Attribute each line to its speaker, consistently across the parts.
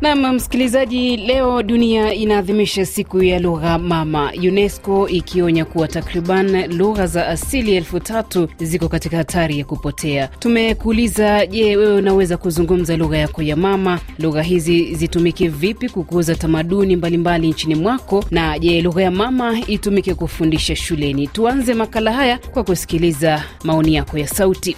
Speaker 1: Nam msikilizaji, leo dunia inaadhimisha siku ya lugha mama, UNESCO ikionya kuwa takriban lugha za asili elfu tatu ziko katika hatari ya kupotea. Tumekuuliza, je, wewe unaweza kuzungumza lugha yako ya mama? Lugha hizi zitumike vipi kukuza tamaduni mbalimbali nchini mwako? Na je, lugha ya mama itumike kufundisha shuleni? Tuanze makala haya kwa kusikiliza maoni yako ya sauti.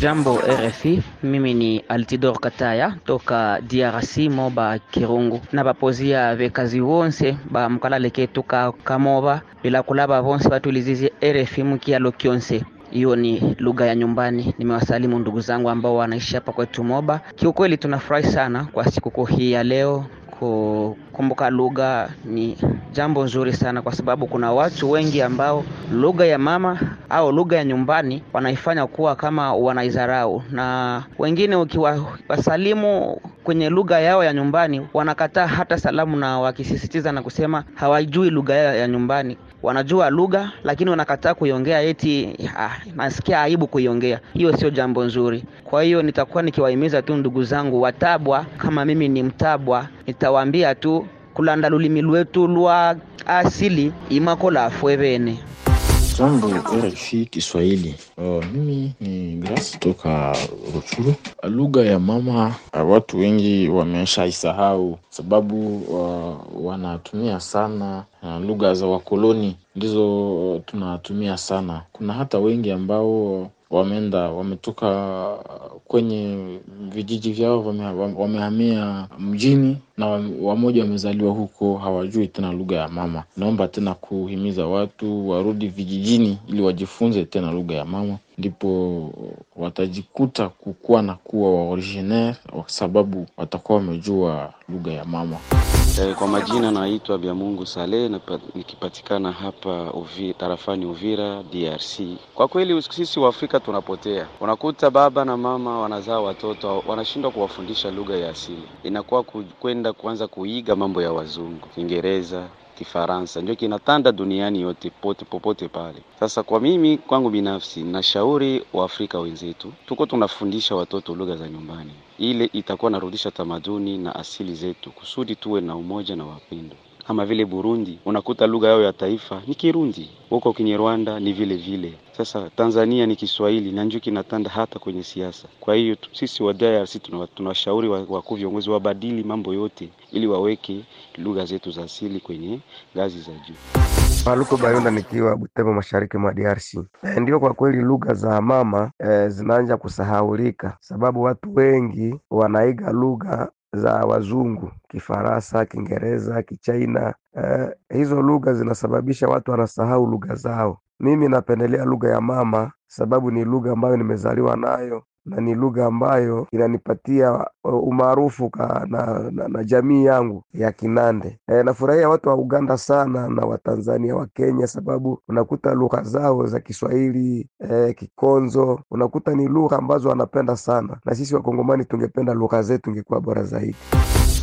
Speaker 2: Jambo RFI, mimi ni Altidor Kataya toka DRC Moba Kirungu na bapozia vekazi wonse ba mkalale ketu ka kamoba bila kulaba vonse batulizizi RFI mukialo kyonse hiyo ni lugha ya nyumbani. Nimewasalimu ndugu zangu ambao wanaishi hapa kwetu Moba. Kiukweli tunafurahi sana kwa sikukuu hii ya leo. Kukumbuka lugha ni jambo nzuri sana, kwa sababu kuna watu wengi ambao lugha ya mama au lugha ya nyumbani wanaifanya kuwa kama wanaidharau, na wengine ukiwasalimu kwenye lugha yao ya nyumbani wanakataa hata salamu, na wakisisitiza na kusema hawajui lugha yao ya nyumbani. Wanajua lugha lakini wanakataa kuiongea, eti ah, nasikia aibu kuiongea. Hiyo sio jambo nzuri. Kwa hiyo nitakuwa nikiwahimiza tu ndugu zangu Watabwa, kama mimi ni Mtabwa, nitawaambia tu kulanda lulimi lwetu lwa asili imakola fwe bene.
Speaker 3: Jambo RFI Kiswahili. Uh, mimi ni Grace toka Ruchuru. Lugha ya mama uh, watu wengi wameshaisahau sababu uh, wanatumia sana uh, lugha za wakoloni ndizo tunatumia sana. Kuna hata wengi ambao wameenda wametoka kwenye vijiji vyao wame, wamehamia mjini na wamoja wamezaliwa huko, hawajui tena lugha ya mama. Naomba tena kuhimiza watu warudi vijijini ili wajifunze tena lugha ya mama, ndipo watajikuta kukuwa na kuwa wa originaire kwa sababu watakuwa wamejua lugha ya mama.
Speaker 4: Kwa majina naitwa Byamungu Saleh, nikipatikana hapa Uvi, tarafani Uvira, DRC. Kwa kweli sisi Waafrika tunapotea, unakuta baba na mama wanazaa watoto wanashindwa kuwafundisha lugha ya asili, inakuwa kwenda kuanza kuiga mambo ya wazungu, Kiingereza Kifaransa ndio kinatanda duniani yote pote popote pale. Sasa kwa mimi kwangu binafsi, nashauri Waafrika wenzetu, tuko tunafundisha watoto lugha za nyumbani, ile itakuwa narudisha tamaduni na asili zetu, kusudi tuwe na umoja na wapendo. Kama vile Burundi, unakuta lugha yao ya taifa ni Kirundi, huko kwenye Rwanda ni vile vile. Sasa Tanzania ni Kiswahili na njuki kinatanda hata kwenye siasa. Kwa hiyo sisi wa DRC tunawashauri wakuu viongozi wabadili mambo yote ili waweke lugha zetu za asili kwenye ngazi za juu.
Speaker 5: Paluko Bayunda nikiwa Butembo, mashariki mwa DRC. E, ndio kwa kweli lugha za mama e, zinaanza kusahaulika, sababu watu wengi wanaiga lugha za wazungu, Kifaransa, Kiingereza, Kichaina. E, hizo lugha zinasababisha watu wanasahau lugha zao. Mimi napendelea lugha ya mama sababu ni lugha ambayo nimezaliwa nayo na ni lugha ambayo inanipatia umaarufu na, na, na jamii yangu ya Kinande. E, nafurahia watu wa Uganda sana na Watanzania wa Kenya, sababu unakuta lugha zao za Kiswahili e, Kikonzo, unakuta ni lugha ambazo wanapenda sana, na sisi Wakongomani tungependa lugha zetu ingekuwa bora zaidi.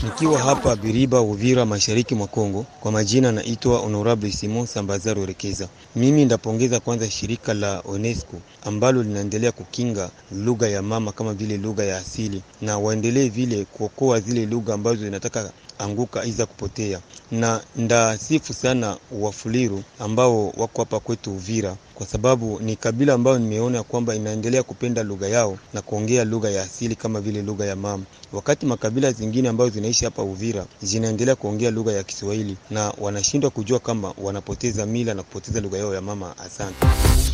Speaker 6: Nikiwa hapa Biriba, Uvira, mashariki mwa Kongo. Kwa majina naitwa Honorable Simon Sambazaru Rekeza. Mimi ndapongeza kwanza shirika la UNESCO ambalo linaendelea kukinga lugha ya mama kama vile lugha ya asili, na waendelee vile kuokoa zile lugha ambazo zinataka anguka iza kupotea, na ndasifu sana Wafuliru ambao wako hapa kwetu Uvira kwa sababu ni kabila ambayo nimeona kwamba inaendelea kupenda lugha yao na kuongea lugha ya asili kama vile lugha ya mama, wakati makabila zingine ambayo zinaishi hapa Uvira zinaendelea kuongea lugha ya Kiswahili na wanashindwa kujua kama wanapoteza mila na kupoteza lugha yao ya mama. Asante.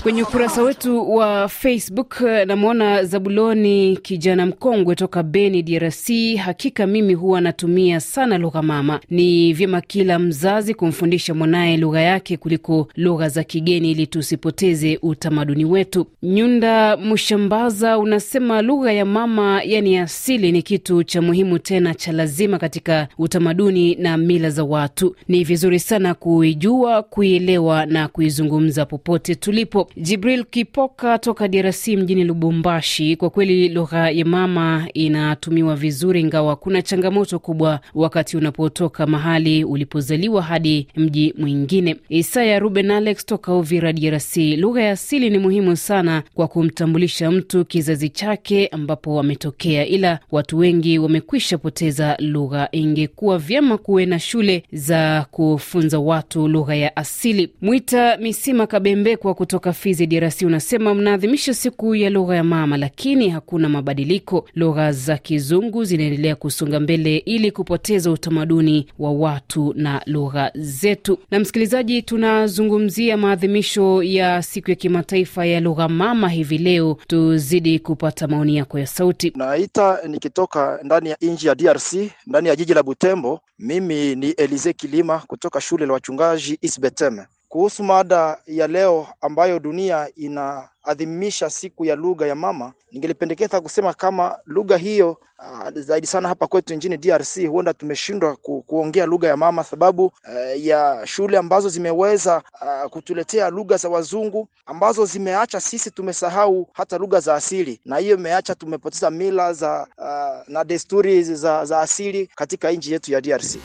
Speaker 1: Kwenye ukurasa wetu wa Facebook namwona Zabuloni kijana mkongwe toka Beni, DRC. Hakika mimi huwa natumia sana lugha mama. Ni vyema kila mzazi kumfundisha mwanaye lugha yake kuliko lugha za kigeni ili tusipoteze utamaduni wetu. Nyunda Mshambaza unasema lugha ya mama, yani asili, ni kitu cha muhimu tena cha lazima katika utamaduni na mila za watu. Ni vizuri sana kuijua, kuielewa na kuizungumza popote tulipo. Jibril Kipoka toka DRC mjini Lubumbashi, kwa kweli lugha ya mama inatumiwa vizuri, ingawa kuna changamoto kubwa wakati wakati unapotoka mahali ulipozaliwa hadi mji mwingine. Isaya Ruben Alex toka Uvira, DRC. Lugha ya asili ni muhimu sana kwa kumtambulisha mtu kizazi chake ambapo ametokea, ila watu wengi wamekwisha poteza lugha. Ingekuwa vyema kuwe na shule za kufunza watu lugha ya asili. Mwita Misima Kabembekwa kutoka Fizi, DRC, unasema mnaadhimisha siku ya lugha ya mama, lakini hakuna mabadiliko. Lugha za kizungu zinaendelea kusonga mbele ili kupoteza utamaduni wa watu na lugha zetu. Na msikilizaji, tunazungumzia maadhimisho ya siku ya kimataifa ya lugha mama hivi leo. Tuzidi kupata maoni yako ya sauti.
Speaker 7: Naita nikitoka ndani ya nchi ya DRC ndani ya jiji la Butembo. Mimi ni Elize Kilima kutoka shule la wachungaji Isbeteme. Kuhusu mada ya leo ambayo dunia inaadhimisha siku ya lugha ya mama, ningelipendekeza kusema kama lugha hiyo uh, zaidi sana hapa kwetu nchini DRC huenda tumeshindwa ku, kuongea lugha ya mama sababu uh, ya shule ambazo zimeweza uh, kutuletea lugha za wazungu ambazo zimeacha sisi tumesahau hata lugha za asili, na hiyo imeacha tumepoteza mila za uh, na desturi za, za asili katika nchi yetu ya DRC.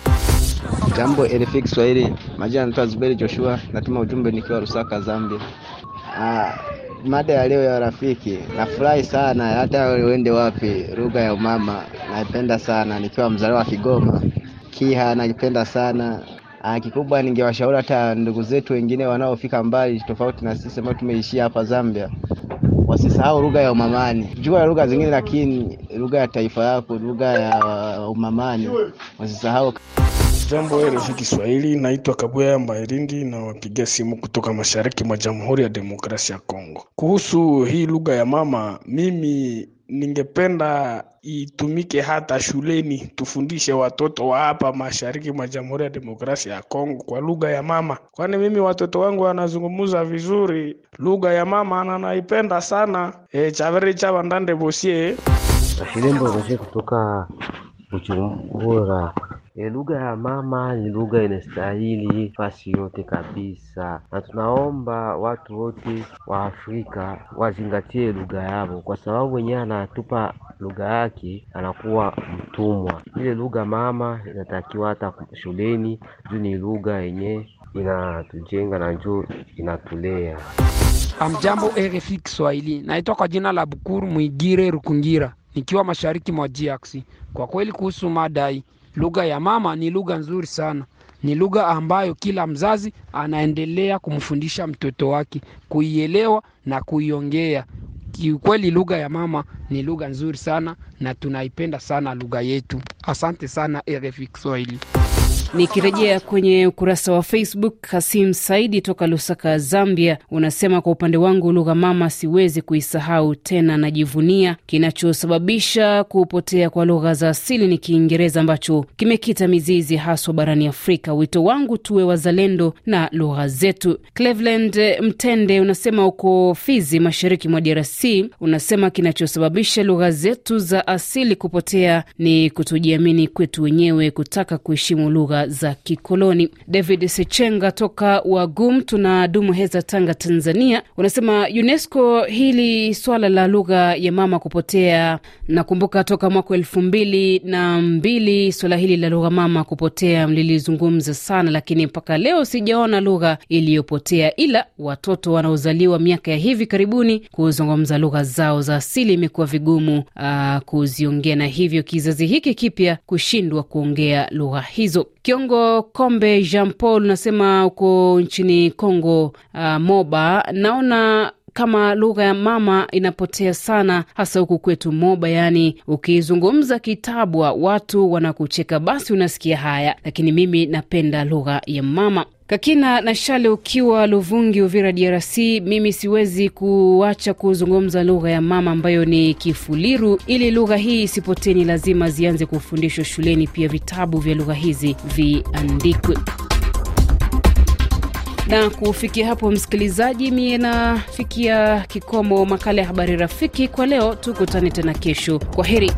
Speaker 8: Jambo RFI Kiswahili, majina naitwa Zuberi Joshua, natuma ujumbe nikiwa Lusaka, Zambia. Ah, mada ya leo ya rafiki, nafurahi sana, hata uende wapi, lugha ya umama naipenda sana, nikiwa mzaliwa wa Kigoma Kiha, naipenda sana. Ah, kikubwa ningewashauri hata ndugu zetu wengine wanaofika mbali tofauti na sisi ambao tumeishia hapa Zambia wasisahau lugha ya umamani. Jua lugha zingine, lakini lugha ya taifa yako, lugha ya umamani wasisahau.
Speaker 9: Jambo RFI Kiswahili, naitwa Kabuya Mbairindi na wapigia simu kutoka mashariki mwa Jamhuri ya Demokrasia ya Kongo. Kuhusu hii lugha ya mama, mimi ningependa itumike hata shuleni, tufundishe watoto wa hapa mashariki mwa Jamhuri ya Demokrasia ya Kongo kwa lugha ya mama, kwani mimi watoto wangu wanazungumza vizuri lugha ya mama na naipenda sana. E, chaveri chava ndande bosie
Speaker 10: Shilembo Roje kutoka Bujumbura. E, lugha ya mama ni lugha inastahili fasi yote kabisa, na tunaomba watu wote wa Afrika wazingatie lugha yao, kwa sababu mwenyewe anatupa lugha yake anakuwa mtumwa. Ile lugha mama inatakiwa hata shuleni, juu ni lugha yenye inatujenga na njoo inatulea.
Speaker 11: Amjambo RFI Kiswahili, naitwa kwa jina la Bukuru Mwigire Rukungira nikiwa mashariki mwa DRC. Kwa kweli kuhusu mada hii, lugha ya mama ni lugha nzuri sana, ni lugha ambayo kila mzazi anaendelea kumfundisha mtoto wake kuielewa na kuiongea. Kiukweli lugha ya mama ni lugha nzuri sana na tunaipenda sana lugha yetu. Asante sana RFI Kiswahili.
Speaker 1: Nikirejea kwenye ukurasa wa Facebook, Kasim Saidi toka Lusaka, Zambia, unasema kwa upande wangu lugha mama siwezi kuisahau tena, najivunia. Kinachosababisha kupotea kwa lugha za asili ni Kiingereza ambacho kimekita mizizi haswa barani Afrika. Wito wangu tuwe wazalendo na lugha zetu. Cleveland Mtende unasema uko Fizi, mashariki mwa DRC, unasema kinachosababisha lugha zetu za asili kupotea ni kutojiamini kwetu wenyewe, kutaka kuheshimu lugha za kikoloni. David Sechenga toka Wagum tuna dumu Heza, Tanga, Tanzania, unasema UNESCO hili swala la lugha ya mama kupotea, nakumbuka toka mwaka elfu mbili na mbili swala hili la lugha mama kupotea mlilizungumza sana, lakini mpaka leo sijaona lugha iliyopotea, ila watoto wanaozaliwa miaka ya hivi karibuni kuzungumza lugha zao za asili imekuwa vigumu uh, kuziongea, na hivyo kizazi hiki kipya kushindwa kuongea lugha hizo. Kiongo Kombe Jean Paul unasema uko nchini Congo, uh, Moba, naona kama lugha ya mama inapotea sana, hasa huku kwetu Moba. Yaani ukizungumza Kitabwa watu wanakucheka, basi unasikia haya, lakini mimi napenda lugha ya mama. Kakina na Shale ukiwa Luvungi, Uvira, DRC, mimi siwezi kuacha kuzungumza lugha ya mama ambayo ni Kifuliru. Ili lugha hii isipotee, ni lazima zianze kufundishwa shuleni, pia vitabu vya lugha hizi viandikwe. Na kufikia hapo, msikilizaji, mie nafikia kikomo makala ya habari rafiki kwa leo. Tukutane tena kesho. Kwa heri.